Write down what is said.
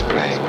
It's playing.